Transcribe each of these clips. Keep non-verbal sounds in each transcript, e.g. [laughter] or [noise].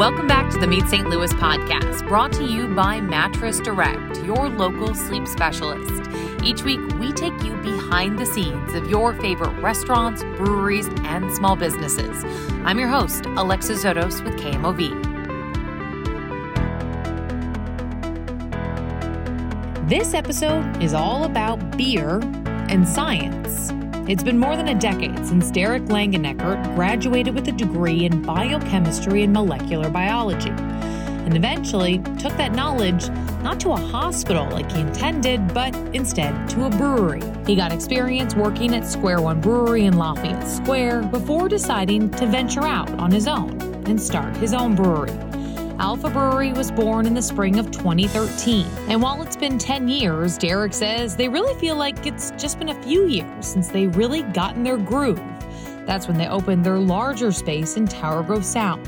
Welcome back to the Meet St. Louis podcast, brought to you by Mattress Direct, your local sleep specialist. Each week, we take you behind the scenes of your favorite restaurants, breweries, and small businesses. I'm your host, Alexis Zotos with KMOV. This episode is all about beer and science. It's been more than a decade since Derrick Langeneckert graduated with a degree in biochemistry and molecular biology, and eventually took that knowledge not to a hospital like he intended, but instead to a brewery. He got experience working at Square One Brewery in Lafayette Square before deciding to venture out on his own and start his own brewery. Alpha Brewery was born in the spring of 2013. And while it's been 10 years, Derrick says they really feel like it's just been a few years since they really got in their groove. That's when they opened their larger space in Tower Grove South.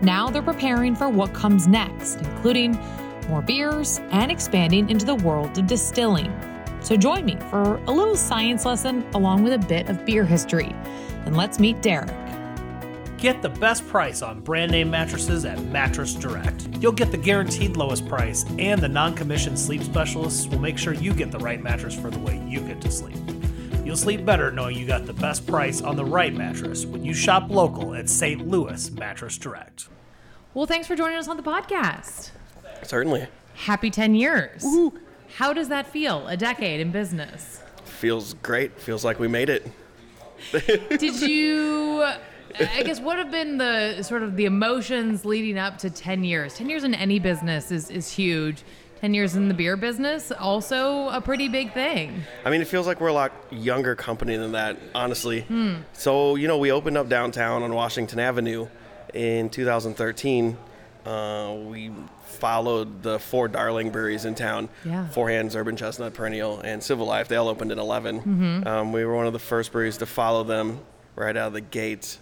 Now they're preparing for what comes next, including more beers and expanding into the world of distilling. So join me for a little science lesson along with a bit of beer history. And let's meet Derrick. Get the best price on brand name mattresses at Mattress Direct. You'll get the guaranteed lowest price, and the non commissioned sleep specialists will make sure you get the right mattress for the way you get to sleep. You'll sleep better knowing you got the best price on the right mattress when you shop local at St. Louis Mattress Direct. Well, thanks for joining us on the podcast. Certainly. Happy 10 years. How does that feel? A decade in business. Feels great. Feels like we made it. [laughs] Did you I guess what have been the sort of the emotions leading up to 10 years? 10 years in any business is is huge. 10 years in the beer business also a pretty big thing. I mean, it feels like we're a lot younger company than that, honestly. So, you know, we opened up downtown on Washington Avenue in 2013. Uh, we followed the four darling breweries in town Yeah. Four Hands, Urban Chestnut, Perennial, and Civil Life. They all opened in 11. Um, we were one of the first breweries to follow them right out of the gate.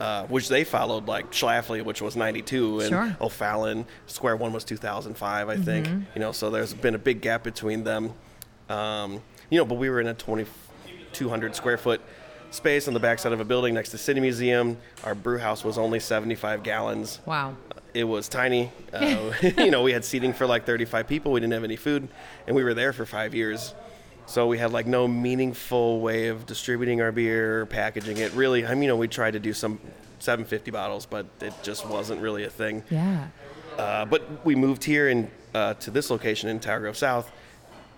Uh, which they followed like Schlafly, which was 92, and Sure. O'Fallon, Square One was 2005, I think. You know, so there's been a big gap between them. Um, you know, but we were in a 2,200 square foot space on the backside of a building next to City Museum. Our brew house was only 75 gallons. Wow. It was tiny. [laughs] Uh, [laughs] you know, we had seating for like 35 people. We didn't have any food, and we were there for five years. So we had like no meaningful way of distributing our beer, packaging it. Really, I mean, you know, we tried to do some 750 bottles, but it just wasn't really a thing. Yeah. Uh, but we moved here in, uh, to this location in Tower Grove South.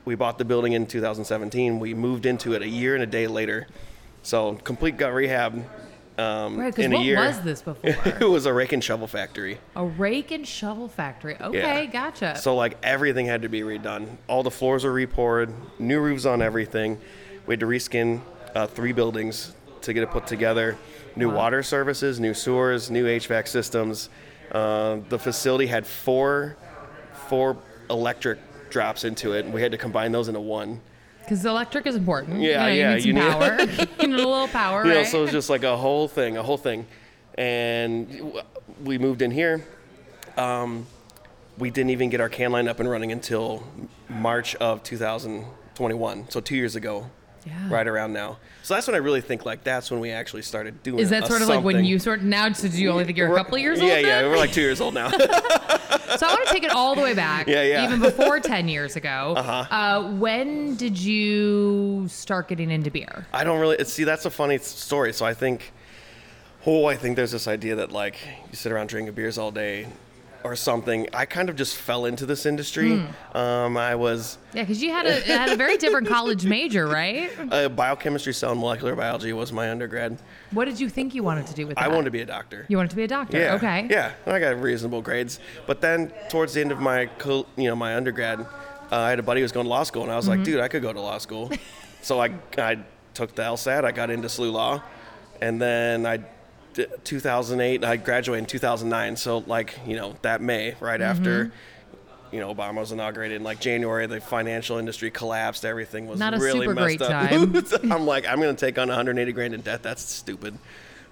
We bought the building in 2017. We moved into it a year and a day later. So complete gut rehab. Um, Right, because in a what year. was this [laughs] before? it was a rake and shovel factory. a rake and shovel factory. Okay, gotcha. So like everything had to be redone. All the floors were repoured, new roofs on everything. We had to reskin uh, three buildings to get it put together. New water services, new sewers, new HVAC systems. Uh, the facility had four, four electric drops into it. and We had to combine those into one. Because electric is important. Yeah, you know, yeah, You need you some need- power. [laughs] [laughs] you need a little power, You know, right? so it was just like a whole thing, a whole thing. And we moved in here. Um, we didn't even get our can line up and running until March of 2021. So two years ago, Yeah. right around now. So that's when I really think like that's when we actually started doing. is that sort of like when you sort now? So do you only think you're a couple of years yeah, old? Yeah, then? we're like two years old now. [laughs] So I want to take it all the way back. Yeah, yeah. Even before 10 years ago. Uh-huh. Uh, when did you start getting into beer? I don't really see. That's a funny story. So I think, oh, I think there's this idea that like you sit around drinking beers all day, or something. I kind of just fell into this industry. Hmm. Um, I was Yeah, because you had a had a very different [laughs] college major, right? uh, biochemistry, cell and molecular biology was my undergrad. What did you think you wanted to do with that? I wanted to be a doctor. You wanted to be a doctor. Yeah. Okay. Yeah, I got reasonable grades. But then towards the end of my, co- you know, my undergrad, uh, I had a buddy who was going to law school, and I was Mm-hmm. like, dude, I could go to law school. [laughs] so I, I took the LSAT. I got into SLU Law, and then I, 2008, I graduated in 2009. So like, you know, that May, right Mm-hmm. after. You know, Obama was inaugurated in like January. The financial industry collapsed. Everything was Not a really super messed great up. time. [laughs] I'm like, I'm going to take on 180 grand in debt. That's stupid.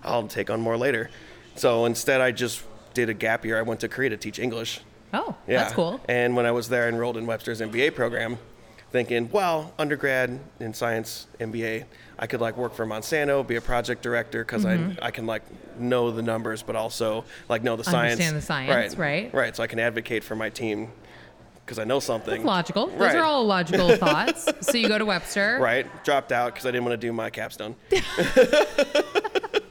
I'll take on more later. So instead, I just did a gap year. I went to Korea to teach English. Oh, Yeah. that's cool. And when I was there, I enrolled in Webster's MBA program. Thinking, well, undergrad in science, MBA, I could like work for Monsanto, be a project director because Mm-hmm. I I can like know the numbers, but also like know the science. Understand the science, right. Right. right So I can advocate for my team because I know something. That's Logical. Those are all logical [laughs] thoughts. So you go to Webster. Right. Dropped out because I didn't want to do my capstone. [laughs] [laughs]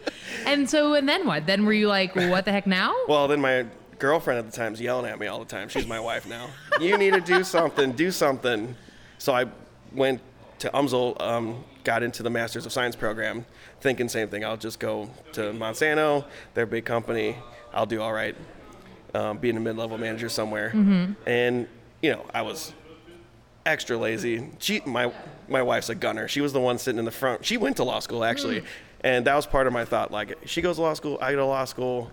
And so, and then what? Then were you like, well, what the heck now? Well, then my girlfriend at the time time's yelling at me all the time. She's my wife now. You need to do something. Do something. So I went to UMSL, um, got into the Masters of Science program, thinking same thing. I'll just go to Monsanto. They're big company. I'll do all right. Um, being a mid-level manager somewhere. And you know, I was extra lazy. She, my my wife's a gunner. She was the one sitting in the front. She went to law school actually, and that was part of my thought. Like, she goes to law school, I go to law school.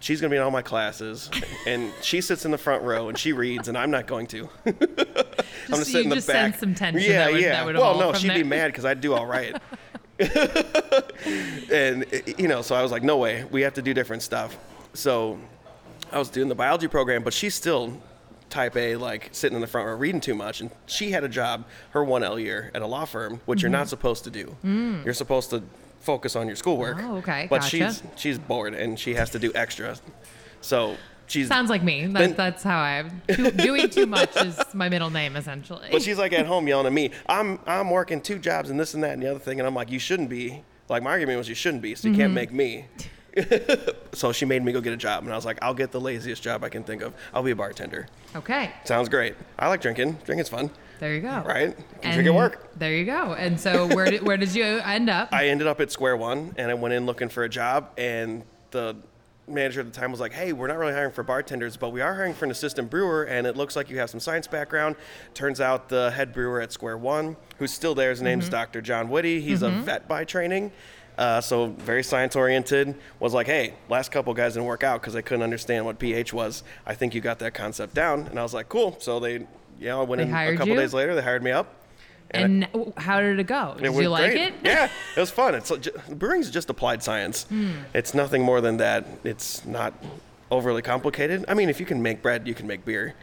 She's gonna be in all my classes, and she sits in the front row and she reads, and I'm not going to. [laughs] I'm gonna Just- sit in the just back. some tension Yeah, that would- yeah. that would well, no, she'd be mad because I'd do all right. [laughs] and you know, so I was like, no way, we have to do different stuff. So I was doing the biology program, but she's still type A, like sitting in the front row reading too much. And she had a job, her 1L year at a law firm, which you're Mm-hmm. not supposed to do. You're supposed to focus on your schoolwork. Oh, okay, But gotcha. she's she's bored and she has to do extra. So she's Sounds like me. That, Then- that's how I'm too, doing too much is my middle name essentially. But she's like at home yelling at me. I'm I'm working two jobs and this and that and the other thing, and I'm like, you shouldn't be. Like my argument was, you shouldn't be. So you Mm-hmm. can't make me. [laughs] so she made me go get a job, and I was like, I'll get the laziest job I can think of. I'll be a bartender. okay, Sounds great. I like drinking. Drinking's fun, there you go. right? Can And drink at work. There you go. And so where did where did you end up? I ended up at Square One, and I went in looking for a job, and the manager at the time was like, "Hey, we're not really hiring for bartenders, but we are hiring for an assistant brewer, and it looks like you have some science background." Turns out the head brewer at Square One, who's still there, his name's Dr. John Whitty. He's a vet by training. Uh, so very science oriented was like hey last couple guys didn't work out because they couldn't understand what ph was i think you got that concept down and i was like cool so they yeah i went They in a couple you? days later they hired me up I- and how did it go? Did it you like great. it? Yeah, [laughs] it was fun. It's brewing's just applied science. Hmm. It's nothing more than that. It's not overly complicated. I mean, if you can make bread, you can make beer.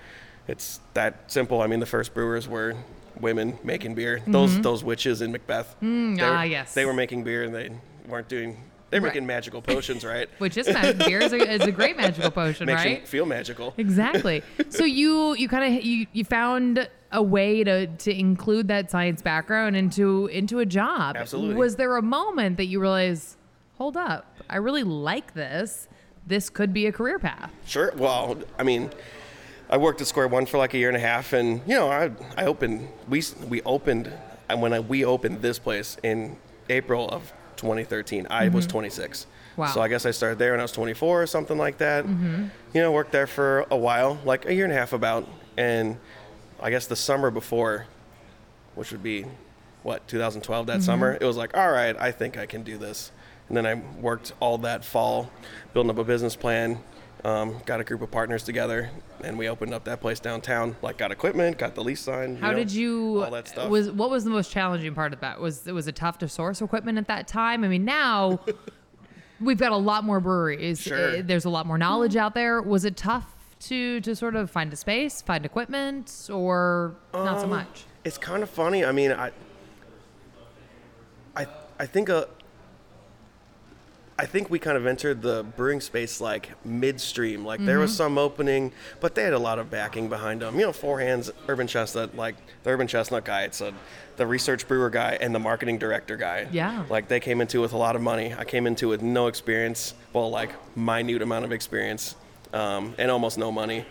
It's that simple. I mean, the first brewers were women making beer. Those those witches in Macbeth. Mm-hmm. ah, were- yes. They were making beer and they weren't doing. They're Right. making magical potions, right? [laughs] Which is ma- beer is a, is a great magical [laughs] potion, Makes right? you feel magical. Exactly. [laughs] so you you kind of you you found a way to to include that science background into into a job. Absolutely. Was there a moment that you realized, hold up, I really like this. This could be a career path. Sure. Well, I mean, I worked at Square One for like a year and a half, and you know, I I opened we we opened and when I, we opened this place in April of 2013, I was mm-hmm. 26. Wow. So I guess I started there when I was 24 or something like that. Mm-hmm. You know, worked there for a while, like a year and a half about, and I guess the summer before, which would be what 2012 that mm-hmm. summer, it was like, all right, I think I can do this. And then I worked all that fall, building up a business plan, um, got a group of partners together, and we opened up that place downtown. Like, got equipment, got the lease signed. How know, did you all that stuff. was what was the most challenging part of that? Was it was it tough to source equipment at that time? I mean, now [laughs] we've got a lot more breweries. Sure. Uh, There's a lot more knowledge out there. Was it tough to to sort of find a space, find equipment, or not so Um, much? It's kind of funny. I mean, I, I, I think a. I think we kind of entered the brewing space like midstream. Like there was Mm-hmm. some opening, but they had a lot of backing behind them. You know, Four Hands, Urban Chestnut, like the Urban Chestnut guy. It's a, the research brewer guy and the marketing director guy. Yeah. Like they came into with a lot of money. I came into with no experience. Well, like minute amount of experience, um, and almost no money.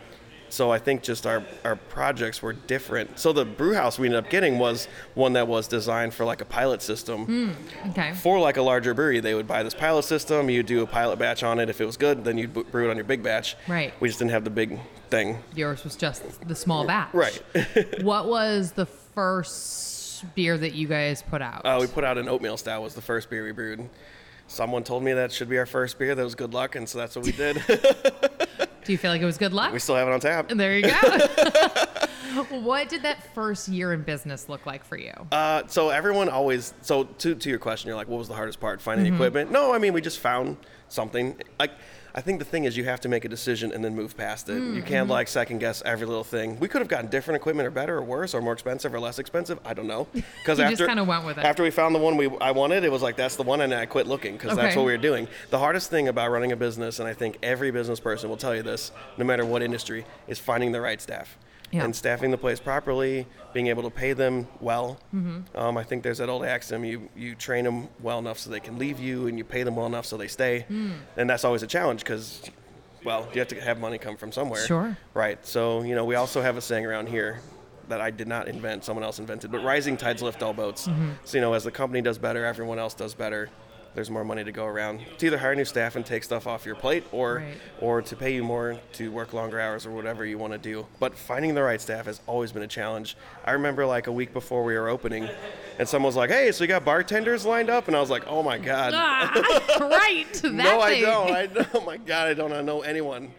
So I think just our, our projects were different. So the brew house we ended up getting was one that was designed for like a pilot system. Okay. For like a larger brewery, they would buy this pilot system. You do a pilot batch on it. If it was good, then you'd brew it on your big batch. Right. We just didn't have the big thing. Yours was just the small batch. Right. [laughs] what was the first beer that you guys put out? Uh, we put out an oatmeal stout. Was the first beer we brewed. Someone told me that should be our first beer. That was good luck, and so that's what we did. [laughs] Do you feel like it was good luck? we still have it on tap. There you go. [laughs] [laughs] what did that first year in business look like for you? Uh, so everyone always. So to to your question, you're like, what was the hardest part? Finding Mm-hmm. equipment? No, I mean we just found something. Like I think the thing is you have to make a decision and then move past it. Mm, You can't mm-hmm. like second guess every little thing. We could have gotten different equipment or better or worse or more expensive or less expensive. I don't know. [laughs] Because after just kinda went with it. After we found the one we I wanted, it was like that's the one, and I quit looking because that's what we were doing. The hardest thing about running a business, and I think every business person will tell you this, no matter what industry, is finding the right staff. Yeah. And staffing the place properly, being able to pay them well. Mm-hmm. Um, I think there's that old axiom: you you train them well enough so they can leave you, and you pay them well enough so they stay. Hmm. And that's always a challenge because, well, you have to have money come from somewhere. Sure. Right. So you know, we also have a saying around here that I did not invent; someone else invented. But rising tides lift all boats. Mm-hmm. So you know, as the company does better, everyone else does better. There's more money to go around to either hire new staff and take stuff off your plate, or Right. or to pay you more to work longer hours or whatever you want to do. But finding the right staff has always been a challenge. I remember like a week before we were opening, and someone was like, "Hey, so you got bartenders lined up?" And I was like, "Oh my god." Ah, [laughs] right. No, I don't. I don't. Oh my god, I don't know anyone.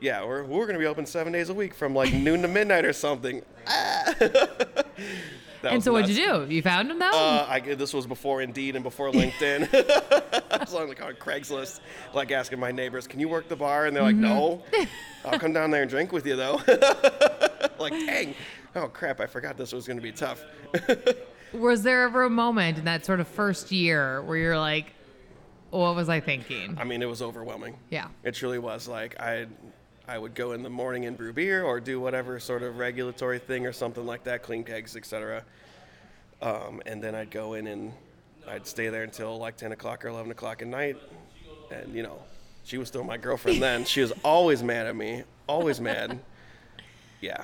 Yeah, we're, we're going to be open seven days a week from like noon to midnight or something. Ah. [laughs] That And so what'd you nuts. do? You found him though? Uh, I, this was before Indeed and before LinkedIn. [laughs] I was on, like, on Craigslist, like asking my neighbors, "Can you work the bar?" And they're like, "No." I'll come down there and drink with you though. [laughs] like, dang. Oh crap! I forgot this was going to be tough. [laughs] was there ever a moment in that sort of first year where you're like, what was I thinking? I mean, it was overwhelming. Yeah. It truly was. Like I, I would go in the morning and brew beer or do whatever sort of regulatory thing or something like that, clean kegs, etc. Um, and then I'd go in and I'd stay there until like 10 o'clock or 11 o'clock at night. And you know, she was still my girlfriend then. She was always mad at me, always mad. [laughs] Yeah,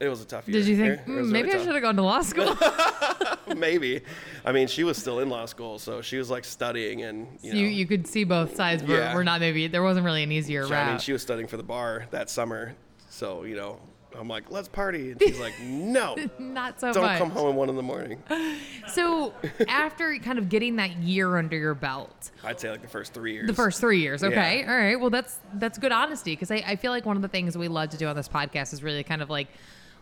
it was a tough year. Did you think "Hmm, was really maybe I should have gone to law [laughs] school? [laughs] Maybe. I mean, she was still in law school, so she was like studying and you know. you you could see both sides. Were, Yeah. were not maybe there wasn't really an easier route. I mean, she was studying for the bar that summer, so you know, I'm like, let's party, and she's like, [laughs] no, not so much. don't much. come home at one in the morning. So after kind of getting that year under your belt, I'd say like the first three years. the first three years, okay, Yeah. all right. Well, that's that's good honesty because I, I feel like one of the things we love to do on this podcast is really kind of like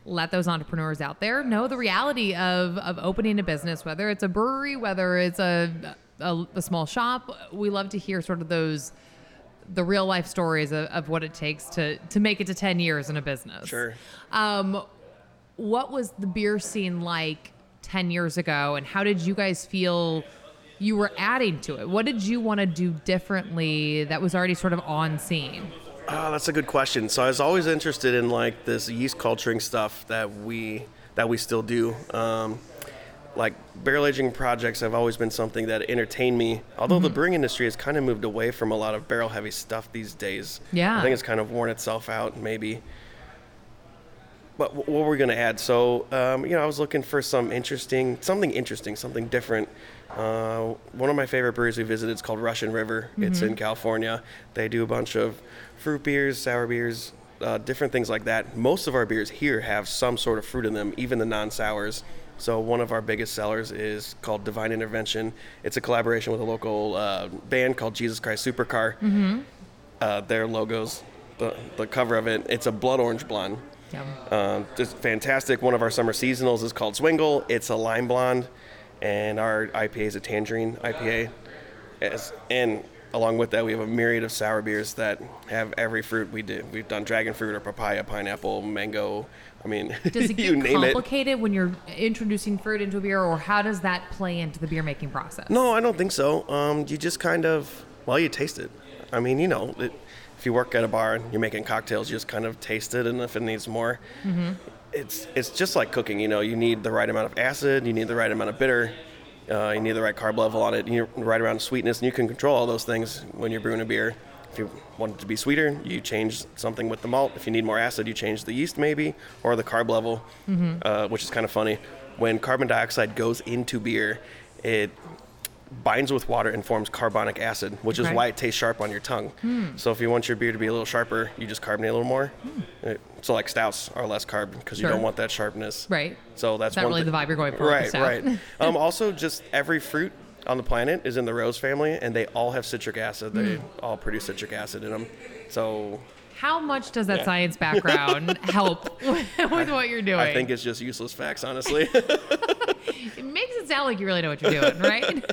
let those entrepreneurs out there know the reality of of opening a business, whether it's a brewery, whether it's a a, a small shop. We love to hear sort of those the real life stories of, of what it takes to to make it to 10 years in a business. Sure. Um, what was the beer scene like 10 years ago and how did you guys feel you were adding to it? What did you want to do differently that was already sort of on scene? Oh, that's a good question. So I was always interested in like this yeast culturing stuff that we that we still do. Um, like barrel aging projects have always been something that entertained me. Although Mm-hmm. the brewing industry has kind of moved away from a lot of barrel heavy stuff these days. Yeah. I think it's kind of worn itself out, maybe. But wh- what were we going to add? So, um, you know, I was looking for some interesting, something interesting, something different. Uh, one of my favorite breweries we visited is called Russian River. It's in California. They do a bunch of fruit beers, sour beers, uh, different things like that. Most of our beers here have some sort of fruit in them, even the non sours. So, one of our biggest sellers is called Divine Intervention. It's a collaboration with a local uh, band called Jesus Christ Supercar. Uh, their logos, the, the cover of it, it's a blood orange blonde. Um, just fantastic. One of our summer seasonals is called Swingle. It's a lime blonde, and our IPA is a tangerine IPA. As, and along with that, we have a myriad of sour beers that have every fruit we do. We've done dragon fruit or papaya, pineapple, mango. I mean, [laughs] Does it you get name it. complicated when you're introducing fruit into a beer, or how does that play into the beer making process? No, I don't think so. Um, you just kind of, well, you taste it. I mean, you know, it, if you work at a bar and you're making cocktails, you just kind of taste it, and if it needs more, it's it's just like cooking. You know, you need the right amount of acid, you need the right amount of bitter, uh, you need the right carb level on it, you need the right amount of sweetness, and you can control all those things when you're brewing a beer. If you want it to be sweeter, you change something with the malt. If you need more acid, you change the yeast maybe, or the carb level, uh, which is kind of funny. When carbon dioxide goes into beer, it binds with water and forms carbonic acid, which is Okay. why it tastes sharp on your tongue. So if you want your beer to be a little sharper, you just carbonate a little more. Uh, So like stouts are less carb because you don't want that sharpness. Right. So that's not really thi- the vibe you're going for Right, right. [laughs] um, also, just every fruit on the planet is in the rose family, and they all have citric acid. They Hmm. all produce citric acid in them. So How much does that science background [laughs] help [laughs] with what you're doing? I think it's just useless facts, honestly. [laughs] it makes it sound like you really know what you're doing, right?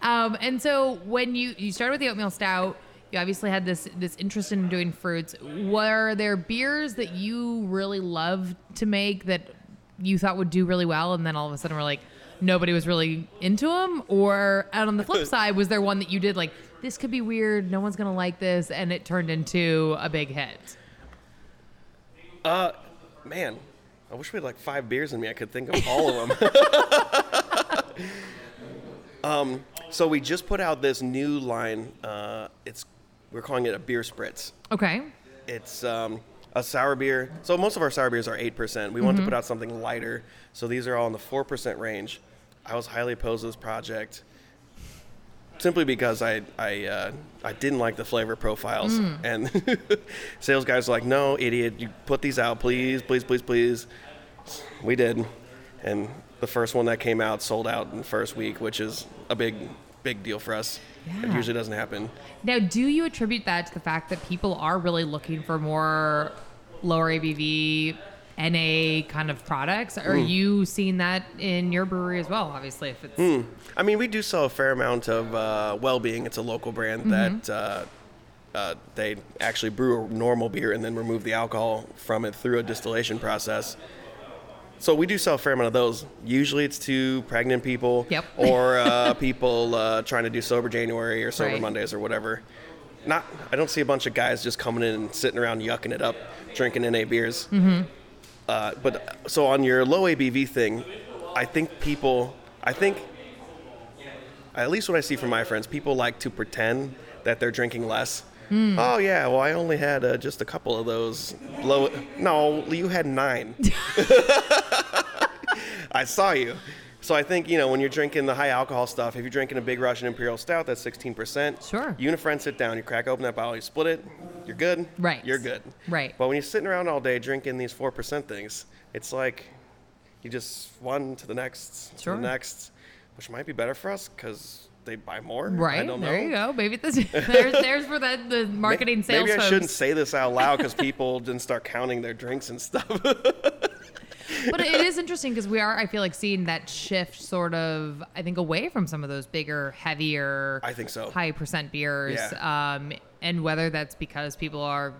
um, and so when you you started with the oatmeal stout, you obviously had this this interest in doing fruits. Were there beers that you really loved to make that you thought would do really well, and then all of a sudden were like nobody was really into them? Or and on the flip side, was there one that you did like this could be weird, no one's gonna like this, and it turned into a big hit? Uh, man, I wish we had like five beers in me. I could think of all of them. [laughs] [laughs] um, so we just put out this new line. Uh, it's we're calling it a beer spritz. Okay. It's um, a sour beer. So most of our sour beers are eight percent. We want Mm-hmm. to put out something lighter. So these are all in the four percent range. I was highly opposed to this project simply because I I uh, I didn't like the flavor profiles, Mm. and [laughs] sales guys were like, "No, idiot! You put these out, please, please, please, please." We did, and the first one that came out sold out in the first week, which is a big big deal for us. It usually doesn't happen. Now, do you attribute that to the fact that people are really looking for more lower ABV, NA kind of products? Are Hmm. you seeing that in your brewery as well? Obviously, if it's I mean, we do sell a fair amount of uh, Well-Being. It's a local brand that uh, uh, they actually brew a normal beer and then remove the alcohol from it through a distillation process. So we do sell a fair amount of those. Usually, it's to pregnant people Yep. or uh, [laughs] people uh, trying to do sober January or sober Right. Mondays or whatever. Not, I don't see a bunch of guys just coming in and sitting around yucking it up, drinking NA beers. Mm-hmm. Uh, but so on your low ABV thing, I think people, I think at least what I see from my friends, people like to pretend that they're drinking less. Oh yeah, well I only had uh, just a couple of those low. No, you had nine. [laughs] [laughs] I saw you. So I think you know when you're drinking the high alcohol stuff, if you're drinking a Big Russian Imperial Stout that's 16%, Sure. You and a friend sit down, you crack open that bottle, you split it, you're good. Right. You're good. Right. But when you're sitting around all day drinking these four percent things, it's like you just one to the next, to the next, which might be better for us because they buy more. I right there, you go. Maybe this [laughs] [laughs] there's there's for that the marketing May- sales Maybe I folks. shouldn't say this out loud because [laughs] people didn't start counting their drinks and stuff. But it is interesting because we are, I feel like, seeing that shift sort of, I think, away from some of those bigger, heavier, I think so. high percent beers. Um, and whether that's because people are,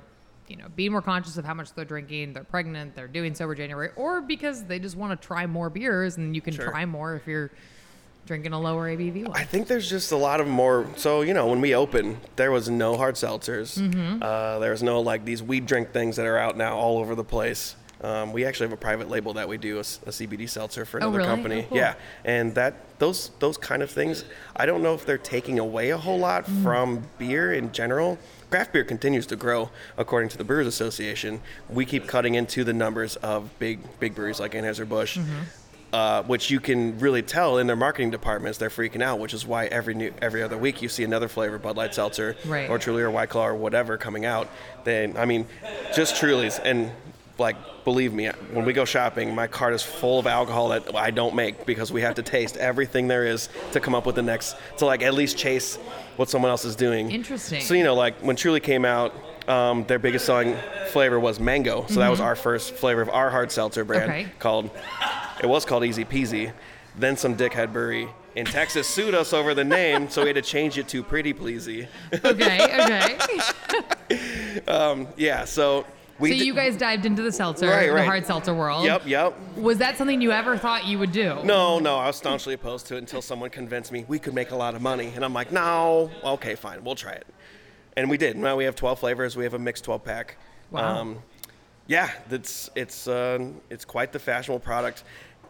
you know, being more conscious of how much they're drinking, they're pregnant, they're doing sober January, or because they just want to try more beers and you can Sure. try more if you're drinking a lower ABV one. I think there's just a lot of more. So you know, when we opened, there was no hard seltzers. Mm-hmm. Uh, there was no like these weed drink things that are out now all over the place. Um, we actually have a private label that we do a CBD seltzer for Oh, another really? company. Oh, cool. Yeah, and that those those kind of things. I don't know if they're taking away a whole lot Mm. from beer in general. Craft beer continues to grow, according to the Brewers Association. We keep cutting into the numbers of big big breweries like Anheuser Busch Mm-hmm. uh, which you can really tell in their marketing departments. They're freaking out, which is why every new every other week you see another flavor, Bud Light Seltzer, Right. or Truly, or White Claw, or whatever coming out. Then I mean, just Truly's, and like believe me, when we go shopping, my cart is full of alcohol that I don't make because we have to taste everything there is to come up with the next to like at least chase what someone else is doing. Interesting. So you know, like when Truly came out. Um, their biggest selling flavor was mango, so that was our first flavor of our hard seltzer brand Okay. called it was called Easy Peasy. Then some dickhead brewery in Texas sued us over the name, so we had to change it to Pretty Pleasy. okay, okay. [laughs] Yeah, so we so did- you guys dived into the seltzer, Right, the hard seltzer world. Yep, yep. Was that something you ever thought you would do? No, no, I was staunchly opposed to it until someone convinced me we could make a lot of money, and I'm like, no, okay, fine, we'll try it, and we did. Now we have 12 flavors. We have a mixed 12 pack. Wow. yeah, that's it's uh, it's quite the fashionable product.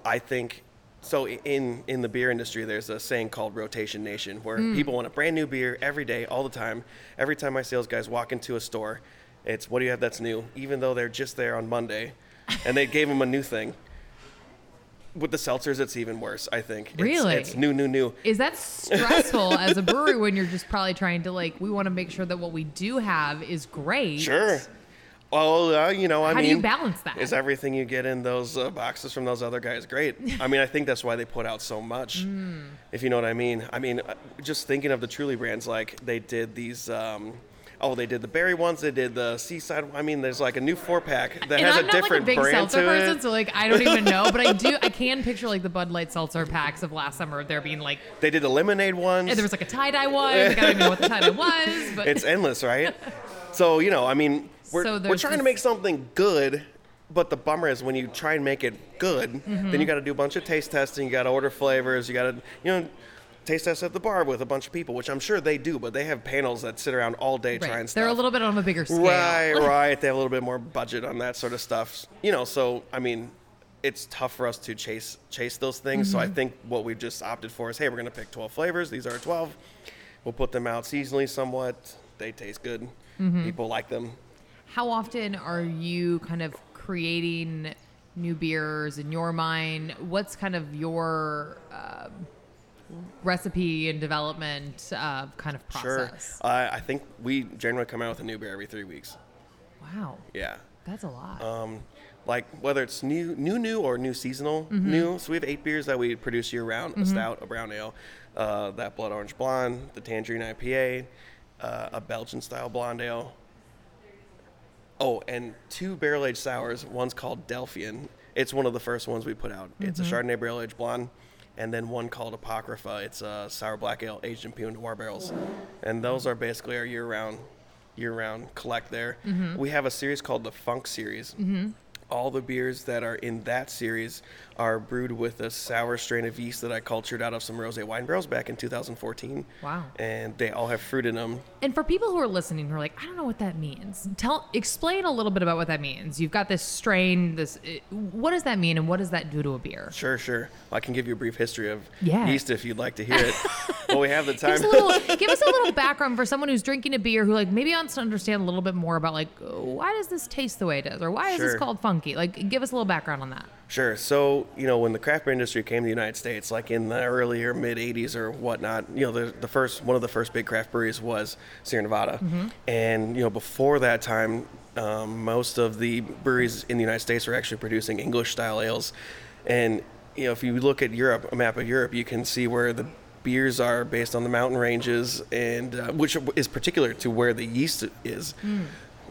I think so. In in the beer industry, there's a saying called rotation nation, where people want a brand new beer every day, all the time. Every time my sales guys walk into a store, it's what do you have that's new, even though they're just there on Monday, and they gave them a new thing. With the seltzers, it's even worse. I think. It's, Really? it's new, new, new. Is that stressful [laughs] as a brewery when you're just probably trying to like we want to make sure that what we do have is great? Sure. Well, uh, you know, I mean, How do you balance that? Is everything you get in those uh, boxes from those other guys great? [laughs] I mean, I think that's why they put out so much. If you know what I mean. I mean, uh, just thinking of the Truly brands, like they did these. Um, Oh, they did the berry ones. They did the seaside. I mean, there's like a new four pack that and has I'm a not like a different big brand seltzer to person, it. so like I don't even know, but I do. [laughs] I can picture like the Bud Light seltzer packs of last summer. There being like, They did the lemonade ones. and there was like a tie dye one. Like, I don't even know what the tie dye was, but it's endless, right? so you know, I mean, we're, So we're trying to make something good, but the bummer is when you try and make it good, Mm-hmm. then you got to do a bunch of taste testing. You got to order flavors. You got to, you know. Taste test at the bar with a bunch of people, which I'm sure they do, but they have panels that sit around all day trying right. stuff. they're a little bit on a bigger scale. Right, [laughs] right. They have a little bit more budget on that sort of stuff. You know, so I mean, it's tough for us to chase chase those things. So I Mm-hmm. think what we've just opted for is, hey, we're going to pick 12 flavors. These are 12. We'll put them out seasonally somewhat. They taste good. Mm-hmm. People like them. How often are you kind of creating new beers in your mind? What's kind of your um, recipe and development uh, kind of Sure. process? Uh, I think we generally come out with a new beer every three weeks. Wow, Yeah. that's a lot. Um, like whether it's new, new, new, or new seasonal Mm-hmm. new. So we have eight beers that we produce year round: a stout, a brown ale, uh, that blood orange blonde, the tangerine IPA, uh, a Belgian style blonde ale. Oh, and two barrel aged sours. One's called Delphian. It's one of the first ones we put out. It's Mm-hmm. a Chardonnay barrel aged blonde, and then one called Apocrypha. It's a sour black ale aged in Pinot Noir barrels, and those are basically our year round, year round collect there. Mm-hmm. We have a series called the Funk series. All the beers that are in that series are brewed with a sour strain of yeast that I cultured out of some rosé wine barrels back in 2014. Wow. And they all have fruit in them. And for people who are listening who are like, I don't know what that means. Tell, explain a little bit about what that means. You've got this strain. This, eh, what does that mean, and what does that do to a beer? Sure, sure. I can give you a brief history of Yeah. yeast if you'd like to hear it. [laughs] well, we have the Give time. us little, [laughs] give us a little background for someone who's drinking a beer who like maybe wants to understand a little bit more about like why does this taste the way it does, or why is this called called funky? Like, give us a little background on that. Sure. So, you know, when the craft beer industry came to the United States, like in the earlier mid 80s or whatnot, you know, the, the first, one of the first big craft breweries was Sierra Nevada. And, you know, before that time, um, most of the breweries in the United States were actually producing English style ales. And, you know, if you look at Europe, a map of Europe, you can see where the beers are based on the mountain ranges and uh, which is particular to where the yeast is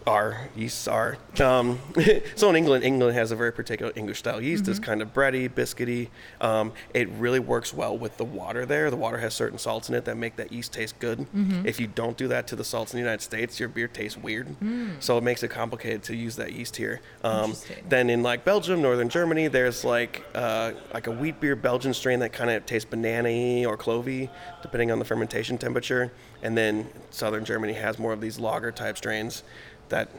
are yeasts are. Um, [laughs] so in England, England has a very particular English style yeast. It's kind of bready, biscuity. Um, it really works well with the water there. The water has certain salts in it that make that yeast taste good. If you don't do that to the salts in the United States, your beer tastes weird. So it makes it complicated to use that yeast here. Um, then in like Belgium, northern Germany, there's like uh, like a wheat beer Belgian strain that kind of tastes banana or clovey, depending on the fermentation temperature. And then southern Germany has more of these lager type strains that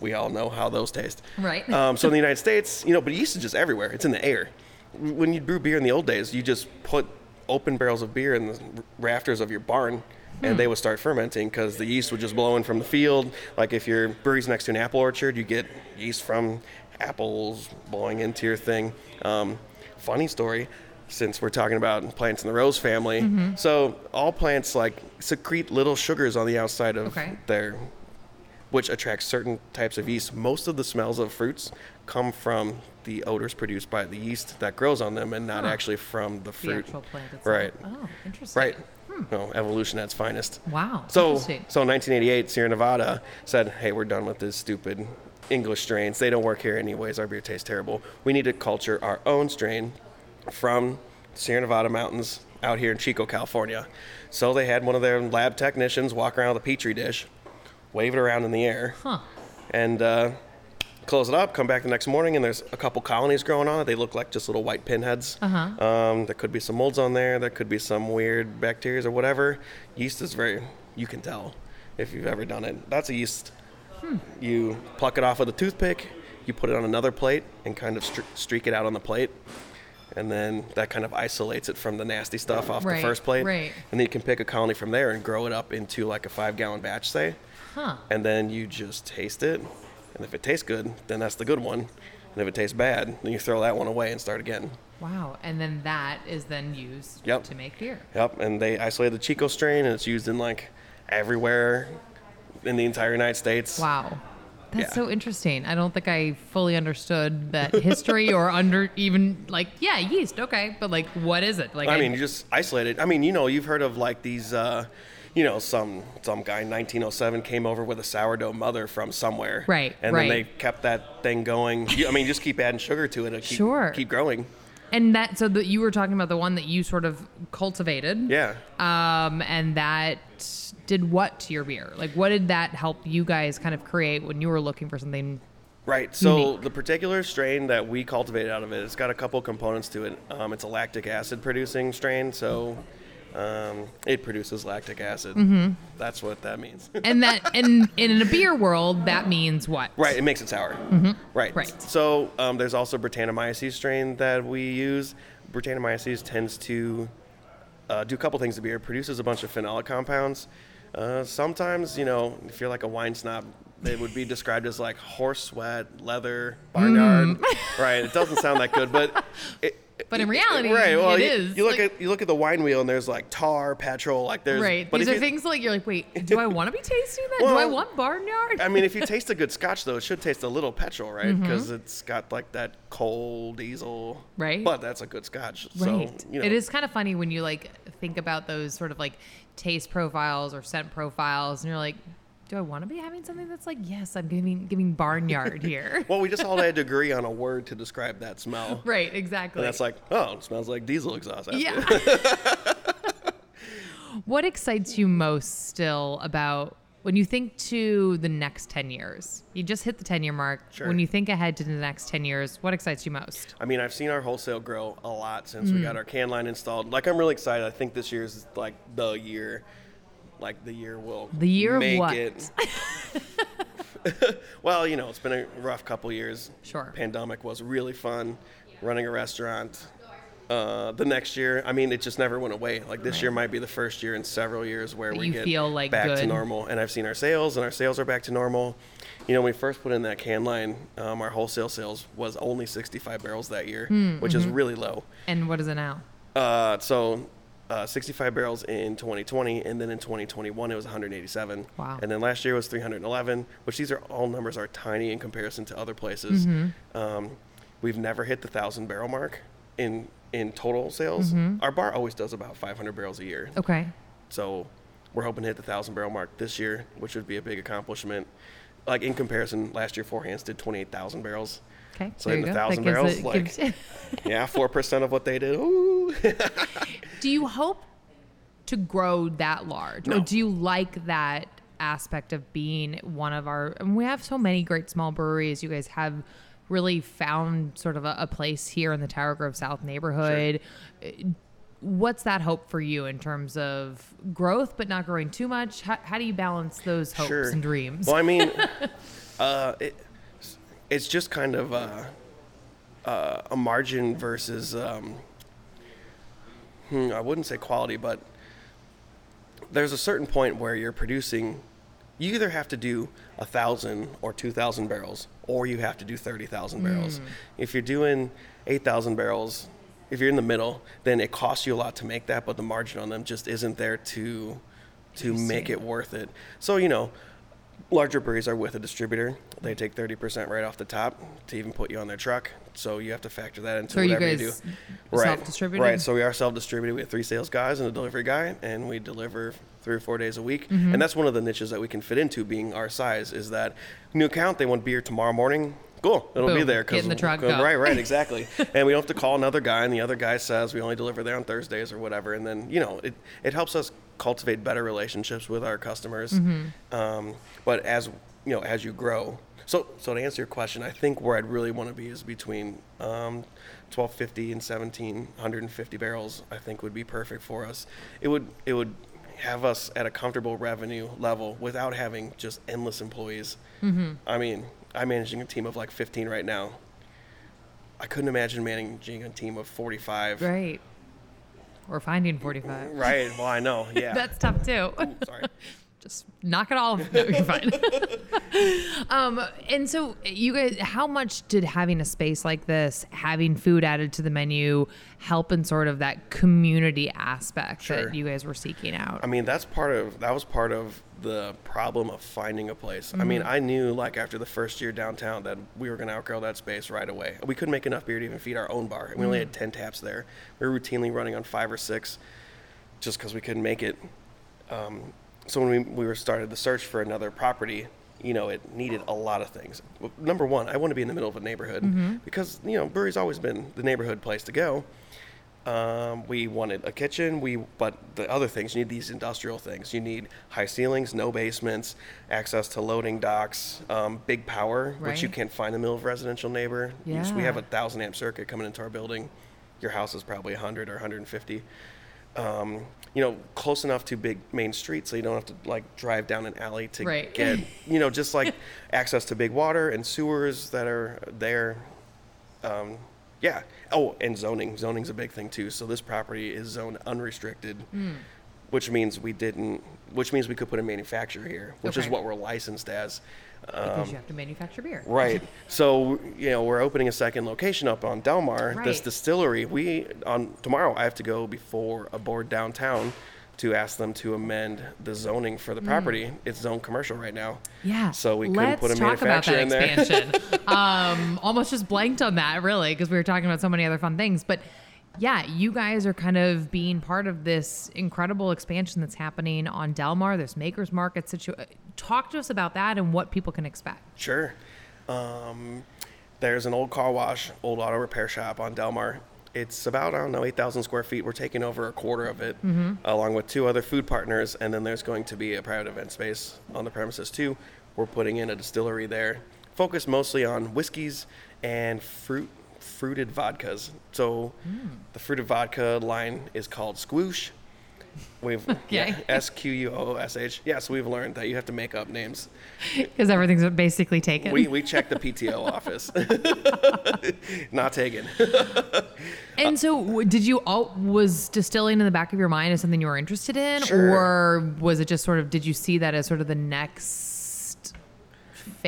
we all know how those taste. Right. Um, so in the United States, you know, but yeast is just everywhere. It's in the air. When you brew beer in the old days, you just put open barrels of beer in the rafters of your barn, and they would start fermenting because the yeast would just blow in from the field. Like if your brewery's next to an apple orchard, you get yeast from apples blowing into your thing. Um, funny story. Since we're talking about plants in the rose family, so all plants like secrete little sugars on the outside of Okay. their which attracts certain types of yeast. Most of the smells of fruits come from the odors produced by the yeast that grows on them and not actually from the The fruit. itself. Right. Oh, interesting. Right. Hmm. No, evolution at its finest. Wow. So, so in 1988, Sierra Nevada said, "Hey, we're done with this stupid English strains. They don't work here anyways. Our beer tastes terrible. We need to culture our own strain from Sierra Nevada mountains out here in Chico, California." So they had one of their lab technicians walk around with a petri dish, wave it around in the air, Huh. and uh, close it up. Come back the next morning, and there's a couple colonies growing on it. They look like just little white pinheads. Uh-huh. Um, there could be some molds on there. There could be some weird bacteria or whatever. Yeast is very, you can tell if you've ever done it. That's a yeast. Hmm. You pluck it off with a toothpick, you put it on another plate, and kind of stre- streak it out on the plate. And then that kind of isolates it from the nasty stuff off Right, the first plate. right. And then you can pick a colony from there and grow it up into like a five gallon batch, say Huh. and then you just taste it. And if it tastes good, then that's the good one. And if it tastes bad, then you throw that one away and start again. Wow. And then that is then used Yep. to make beer. Yep. And they isolated the Chico strain, and it's used in like everywhere in the entire United States. Wow. That's Yeah. so interesting. I don't think I fully understood that history or under even like yeah yeast okay but like what is it like I mean, you just isolate it. I mean, you know, you've heard of like these, uh, you know, some some guy in 1907 came over with a sourdough mother from somewhere, Right, And then they kept that thing going. I mean, just keep adding sugar to it, and keep, Sure. keep growing. And that so that you were talking about the one that you sort of cultivated. Yeah. Um, and that did what to your beer? Like, what did that help you guys kind of create when you were looking for something? Right. So Unique. the particular strain that we cultivated out of it, it's got a couple components to it. Um, it's a lactic acid producing strain, so um, it produces lactic acid. Mm-hmm. That's what that means. [laughs] And that, and, and in a beer world, that means what? right. It makes it sour. Right. Mm-hmm. Right. So um, there's also Brettanomyces strain that we use. Brettanomyces tends to uh, do a couple things to beer. It produces a bunch of phenolic compounds. Uh, sometimes, you know, if you're like a wine snob, it would be described as like horse sweat, leather, barnyard. [laughs] Right. It doesn't sound that good, but. It, Mm. But in reality, right? Well, it you, is, you look like- at you look at the wine wheel, and there's like tar, petrol, like there's. Right. But These are you- things like you're like, wait, do I [laughs] want to be tasting that? do I want barnyard? I mean, if you [laughs] taste a good scotch, though, it should taste a little petrol, right? Mm-hmm. Because it's got like that coal diesel. Right. But that's a good scotch. Right. So, you know, It is kind of funny when you like think about those sort of like taste profiles or scent profiles, and you're like, do I want to be having something that's like, yes, I'm giving giving barnyard [laughs] here. Well, we just all had to [laughs] agree on a word to describe that smell. right. Exactly. And that's like, oh, it smells like diesel exhaust. Yeah. [laughs] what excites you most still about when you think to the next 10 years? You just hit the 10 year mark. Sure. When you think ahead to the next 10 years, what excites you most? I mean, I've seen our wholesale grow a lot since we Mm. got our can line installed. Like, I'm really excited. I think this year is like the year. Like the year will The year make what? it. [laughs] well, you know, it's been a rough couple years. Sure. Pandemic was really fun. Running a restaurant. Uh, the next year, I mean, it just never went away. Like this year might be the first year in several years where That we get feel, like, back to normal. And I've seen our sales, and our sales are back to normal. You know, when we first put in that can line, um, our wholesale sales was only 65 barrels that year, Hmm, which mm-hmm. is really low. And what is it now? Uh, so, uh, 65 barrels in 2020, and then in 2021 it was 187. Wow. And then last year was 311, which these are all numbers are tiny in comparison to other places. Mm-hmm. Um, we've never hit the thousand barrel mark in in total sales. Mm-hmm. Our bar always does about 500 barrels a year. Okay. So we're hoping to hit the thousand barrel mark this year, which would be a big accomplishment. Like in comparison, last year Four Hands did 28,000 barrels. Okay. So there in you the thousand barrels, it- like [laughs] yeah, four percent of what they did. Ooh. [laughs] do you hope to grow that large, or do you like that aspect of being one of our? And we have so many great small breweries. You guys have really found sort of a, a place here in the Tower Grove South neighborhood. Uh, What's that hope for you in terms of growth, but not growing too much? How, how do you balance those hopes Sure. and dreams? Well, I mean, [laughs] uh, it, it's just kind of uh, uh, a margin versus, um, hmm, I wouldn't say quality, but there's a certain point where you're producing. You either have to do a thousand or two thousand barrels, or you have to do thirty thousand barrels. If you're doing eight thousand barrels, if you're in the middle, then it costs you a lot to make that, but the margin on them just isn't there to to make it worth it. So you know, larger breweries are with a distributor. They take thirty percent right off the top to even put you on their truck. So you have to factor that into So you whatever you, guys do. Right, right. So we are self-distributed. We have three sales guys and a delivery guy, and we deliver three or four days a week. Mm-hmm. And that's one of the niches that we can fit into, being our size. Is that new account? They want beer tomorrow morning. Cool, it'll be there. Get in the truck, go. Right, right, [laughs] exactly. and we don't have to call another guy, and the other guy says we only deliver there on Thursdays or whatever. And then you know, it it helps us cultivate better relationships with our customers. Mm-hmm. Um, but as you know, as you grow, so so to answer your question, I think where I'd really want to be is between um, 1250 and 1750 barrels. I think would be perfect for us. It would it would have us at a comfortable revenue level without having just endless employees. Mm-hmm. I mean, I'm managing a team of like 15 right now. I couldn't imagine managing a team of 45. Right. Or finding 45. Right. Well, I know. [laughs] Yeah. That's tough too. Sorry. [laughs] just knock it off. No, you're fine. [laughs] um, and so you guys, how much did having a space like this, having food added to the menu, help in sort of that community aspect Sure. that you guys were seeking out? I mean, that's part of that was part of the problem of finding a place. I mean, I knew like after the first year downtown that we were going to outgrow that space right away. We couldn't make enough beer to even feed our own bar. and We only had ten taps there. We were routinely running on five or six, just because we couldn't make it. Um, so when we, we were started the search for another property, you know, it needed a lot of things. Number one, I want to be in the middle of a neighborhood because you know Brewery's always been the neighborhood place to go. Um, we wanted a kitchen. We but the other things you need these industrial things. You need high ceilings, no basements, access to loading docks, um, big power, which you can't find in the middle of a residential neighbor. Just- we have a thousand amp circuit coming into our building. Your house is probably 100 or 150. Um, you know, close enough to big main streets so you don't have to like drive down an alley to Right. get, [laughs] you know, just like access to big water and sewers that are there. Um, yeah. Oh, and zoning. Zoning's a big thing too. So this property is zoned unrestricted, which means we didn't. Which means we could put a manufacturer here, which is what we're licensed as. Because you have to manufacture beer. [laughs] Right. So you know we're opening a second location up on Delmar. This distillery. We on tomorrow. I have to go before a board downtown to ask them to amend the zoning for the property. It's zoned commercial right now. Yeah. So we couldn't Let's put a talk about that in there. expansion. [laughs] um, almost just blanked on that, really, because we were talking about so many other fun things. But yeah, you guys are kind of being part of this incredible expansion that's happening on Delmar. This Makers Market situation. Talk to us about that and what people can expect. Sure. Um, there's an old car wash, old auto repair shop on Delmar. It's about, I don't know, 8,000 square feet. We're taking over a quarter of it, along with two other food partners. And then there's going to be a private event space on the premises, too. We're putting in a distillery there, focused mostly on whiskeys and fruit fruited vodkas. So hmm. the fruited vodka line is called Squoosh. We've [laughs] yeah, Okay. S Q U O O S H. Yes, we've learned that you have to make up names. [laughs] Because everything's basically taken. We, we checked the PTO [laughs] office. Not taken. and so, did you all was distilling in the back of your mind as something you were interested in, Sure. or was it just sort of did you see that as sort of the next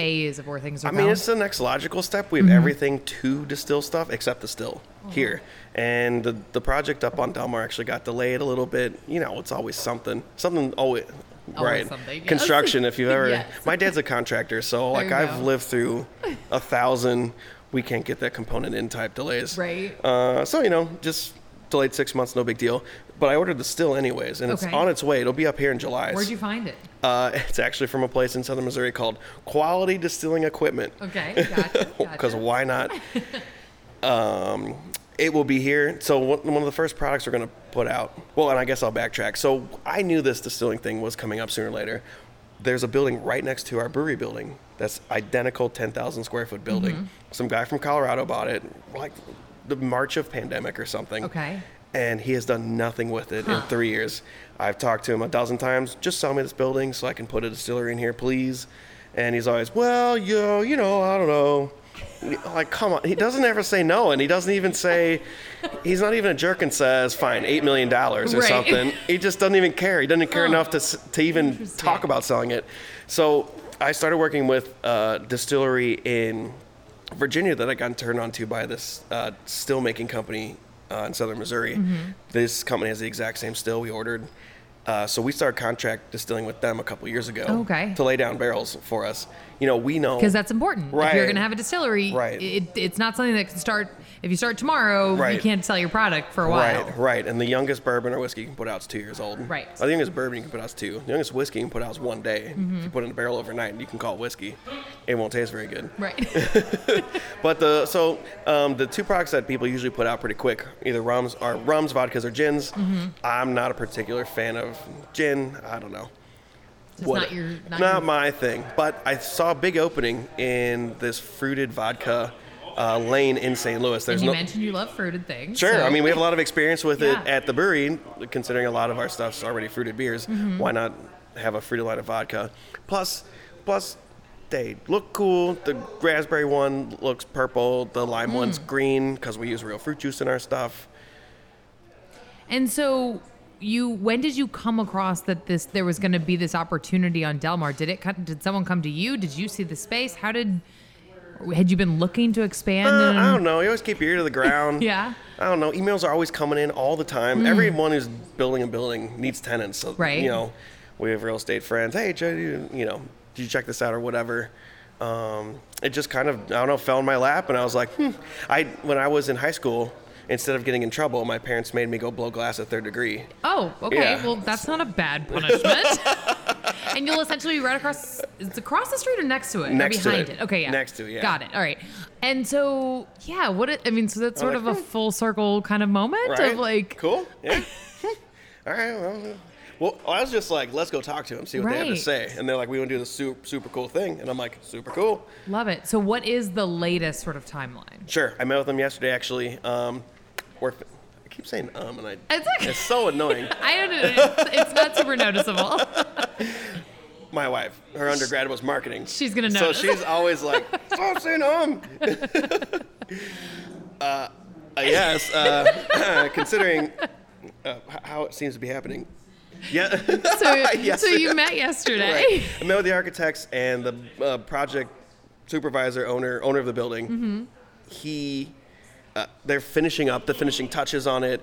phase of where things are I going? mean, it's the next logical step. We have Mm-hmm. everything to distill stuff except distill Oh. here. And the, the project up on Delmar actually got delayed a little bit. You know, it's always something. Something always. Right. something, yes. Construction, if you've ever. Yes. My dad's a contractor, so [laughs] like I've lived through [laughs] a thousand we can't get that component in type delays. Right. Uh, so, you know, just delayed six months, no big deal. But I ordered the still anyways, and it's Okay. on its way. It'll be up here in July. Where'd you find it? Uh, it's actually from a place in southern Missouri called Quality Distilling Equipment. Okay, gotcha. [laughs] Because gotcha. why not? [laughs] um, it will be here. So one one of the first products we're going to put out. Well, and I guess I'll backtrack. So I knew this distilling thing was coming up sooner or later. There's a building right next to our brewery building that's identical 10,000 square foot building. Mm-hmm. Some guy from Colorado bought it, like the March of pandemic or something. Okay. And he has done nothing with it in three years. I've talked to him a dozen times. Just sell me this building so I can put a distillery in here, please. And he's always, well, yo, you know, I don't know. Like, come on. He doesn't ever say no, and he doesn't even say, he's not even a jerk and says, fine, $8 million or Right. something. [laughs] He just doesn't even care. He doesn't care Huh. enough to, to even talk about selling it. So I started working with a distillery in Virginia that I got turned on to by this uh, still making company uh, in southern Missouri. Mm-hmm. This company has the exact same still we ordered. Uh, so we started contract distilling with them a couple years ago Okay. to lay down barrels for us. You know, we know Because that's important. If Right. you're going to have a distillery, Right. it, it's not something that can start. If you start tomorrow, you can't sell your product for a while. Right, right. And the youngest bourbon or whiskey you can put out is two years old. Right. Mm-hmm. Uh, The youngest bourbon you can put out is two. The youngest whiskey you can put out is one day. If you put it in a barrel overnight, and you can call it whiskey. It won't taste very good. Right. [laughs] But the so um, the two products that people usually put out pretty quick, either rums or rums, vodkas, or gins. Mm-hmm. I'm not a particular fan of gin. I don't know. It's not your- not not your- my thing. But I saw a big opening in this fruited vodka uh, lane in St. Louis. There's and you no mentioned you love fruited things. Sure. so- I mean, we have a lot of experience with Yeah. it at the brewery, considering a lot of our stuff's already fruited beers. Mm-hmm. Why not have a fruited line of vodka? Plus, plus, they look cool. The raspberry one looks purple. The lime one's Mm. green because we use real fruit juice in our stuff. And so you when did you come across that this there was going to be this opportunity on Delmar? Did it did someone come to you? Did you see the space? How did had you been looking to expand? Uh, I don't know. You always keep your ear to the [laughs] ground. Yeah. I don't know. Emails are always coming in all the time. Everyone who's building a building needs tenants. So, Right. you know, we have real estate friends. Hey, you know, did you check this out or whatever? Um, it just kind of, I don't know, fell in my lap. And I was like, hmm. I, when I was in high school, instead of getting in trouble, my parents made me go blow glass at third degree. Oh, okay. Yeah. Well, that's not a bad punishment. [laughs] and you'll essentially be right across. It's across the street or next to it Next or to behind it. it. Okay, yeah. Next to it, yeah. Got it. All right. And so yeah, what it, I mean, so that's sort like, of a full circle kind of moment Right? of like. cool. [laughs] Yeah. All right. Well, well, I was just like, let's go talk to them, see what they have to say. And they're like, we want to do this super, super cool thing. And I'm like, super cool. Love it. So what is the latest sort of timeline? Sure. I met with them yesterday, actually. Um, we're, I keep saying um, and I, It's okay. it's so annoying. [laughs] I don't know. It's, it's not super noticeable. [laughs] My wife, her undergrad was marketing. She's gonna know. So she's always like, [laughs] saying um. [laughs] uh, uh, yes, uh, [coughs] considering uh, how it seems to be happening. Yeah. [laughs] So, so you met yesterday. Right. I met with the architects and the uh, project supervisor, owner, owner of the building. Mm-hmm. He, uh, they're finishing up the finishing touches on it.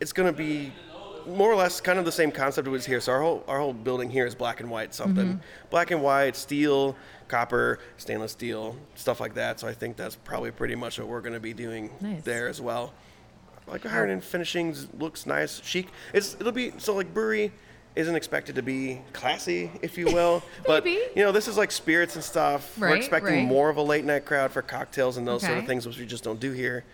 It's going to be more or less kind of the same concept was here. So our whole our whole building here is black and white something, Mm-hmm. black and white, steel, copper, stainless steel, stuff like that. So I think that's probably pretty much what we're going to be doing Nice. there as well. Like iron and finishings looks nice, chic. It's it'll be so like brewery isn't expected to be classy, if you will. [laughs] but Maybe. you know, this is like spirits and stuff. We're expecting right. more of a late night crowd for cocktails and those sort of things, which we just don't do here.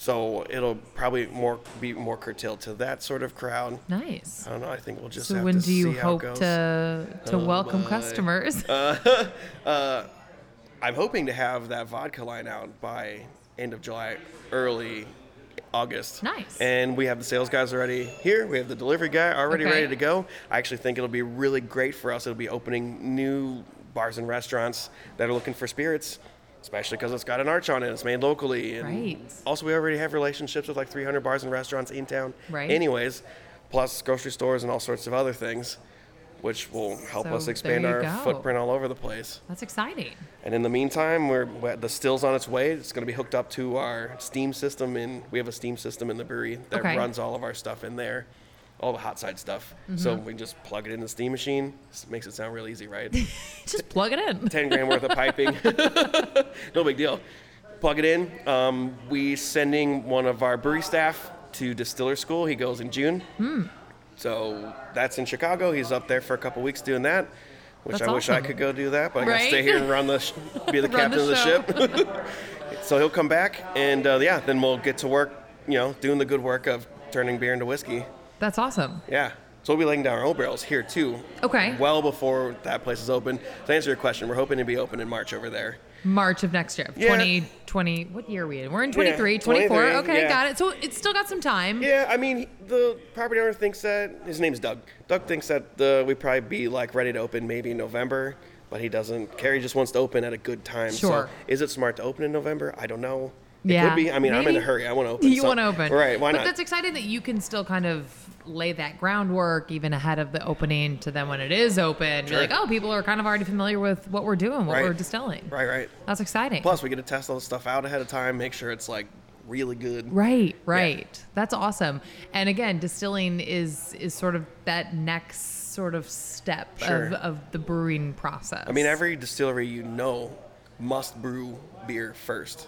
So it'll probably more be more curtailed to that sort of crowd. Nice. I don't know. I think we'll just So when do you hope to to Oh, welcome my. customers? [laughs] Uh, uh, I'm hoping to have that vodka line out by end of July, early August. Nice. And we have the sales guys already here. We have the delivery guy already Okay. ready to go. I actually think it'll be really great for us. It'll be opening new bars and restaurants that are looking for spirits, especially because it's got an arch on it. It's made locally. And Right. Also, we already have relationships with like 300 bars and restaurants in town. Right. Anyways, plus grocery stores and all sorts of other things, which will help So us expand our go. footprint all over the place. That's exciting. And in the meantime, we're the still's on its way. It's going to be hooked up to our steam system, and we have a steam system in the brewery that Okay. runs all of our stuff in there, all the hot side stuff. So Mm-hmm. we can just plug it in the steam machine. This makes it sound real easy, right? [laughs] Just plug it in. [laughs] Ten grand worth of piping, [laughs] no big deal. Plug it in. Um, we sending one of our brewery staff to distiller school. He goes in June. Hmm. So that's in Chicago. He's up there for a couple weeks doing that. Which That's I wish I could go do that, but I gotta stay here and run the, sh- be the captain the of the ship. so he'll come back, and uh, yeah, then we'll get to work, you know, doing the good work of turning beer into whiskey. That's awesome. Yeah. So we'll be laying down our own barrels here too. Okay. Well before that place is open. To answer your question, we're hoping to be open in March over there. March of next year. Yeah. 2020. What year are we in? We're in 23, 24. 23, Okay, yeah. got it. So it's still got some time. Yeah, I mean, the property owner thinks that his name's Doug. Doug thinks that the we probably be like ready to open maybe in November, but he doesn't. Carrie just wants to open at a good time. Sure. So is it smart to open in November? I don't know. It Yeah, could be. I mean, I'm in a hurry. I want to open. [laughs] You so- want to open. Right? Why but not? that's exciting that you can still kind of lay that groundwork even ahead of the opening to then when it is open, be Sure. like, oh, people are kind of already familiar with what we're doing, what Right. we're distilling. right, right. That's exciting. Plus, we get to test all the stuff out ahead of time, make sure it's like really good. Right, right. That's awesome. And again, distilling is is sort of that next sort of step Sure. of, of the brewing process. I mean, every distillery you know must brew beer first.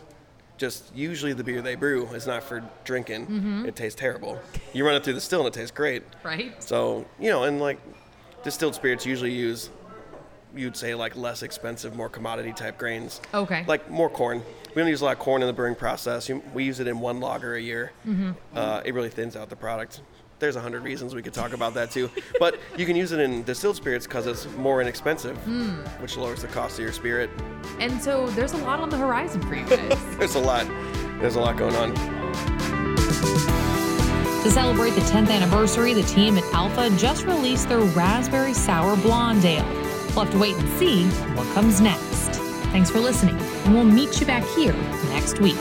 Just usually the beer they brew is not for drinking. Mm-hmm. It tastes terrible. You run it through the still and it tastes great. right. So, you know, and like distilled spirits usually use, you'd say like less expensive, more commodity type grains. Okay. Like more corn. We don't use a lot of corn in the brewing process. We use it in one lager a year. Mm-hmm. Uh, it really thins out the product. There's a hundred reasons we could talk about that too. but you can use it in distilled spirits because it's more inexpensive, Hmm. which lowers the cost of your spirit. And so there's a lot on the horizon for you guys. [laughs] There's a lot. There's a lot going on. To celebrate the 10th anniversary, the team at Alpha just released their Raspberry Sour Blonde Ale. We'll have to wait and see what comes next. Thanks for listening, and we'll meet you back here next week.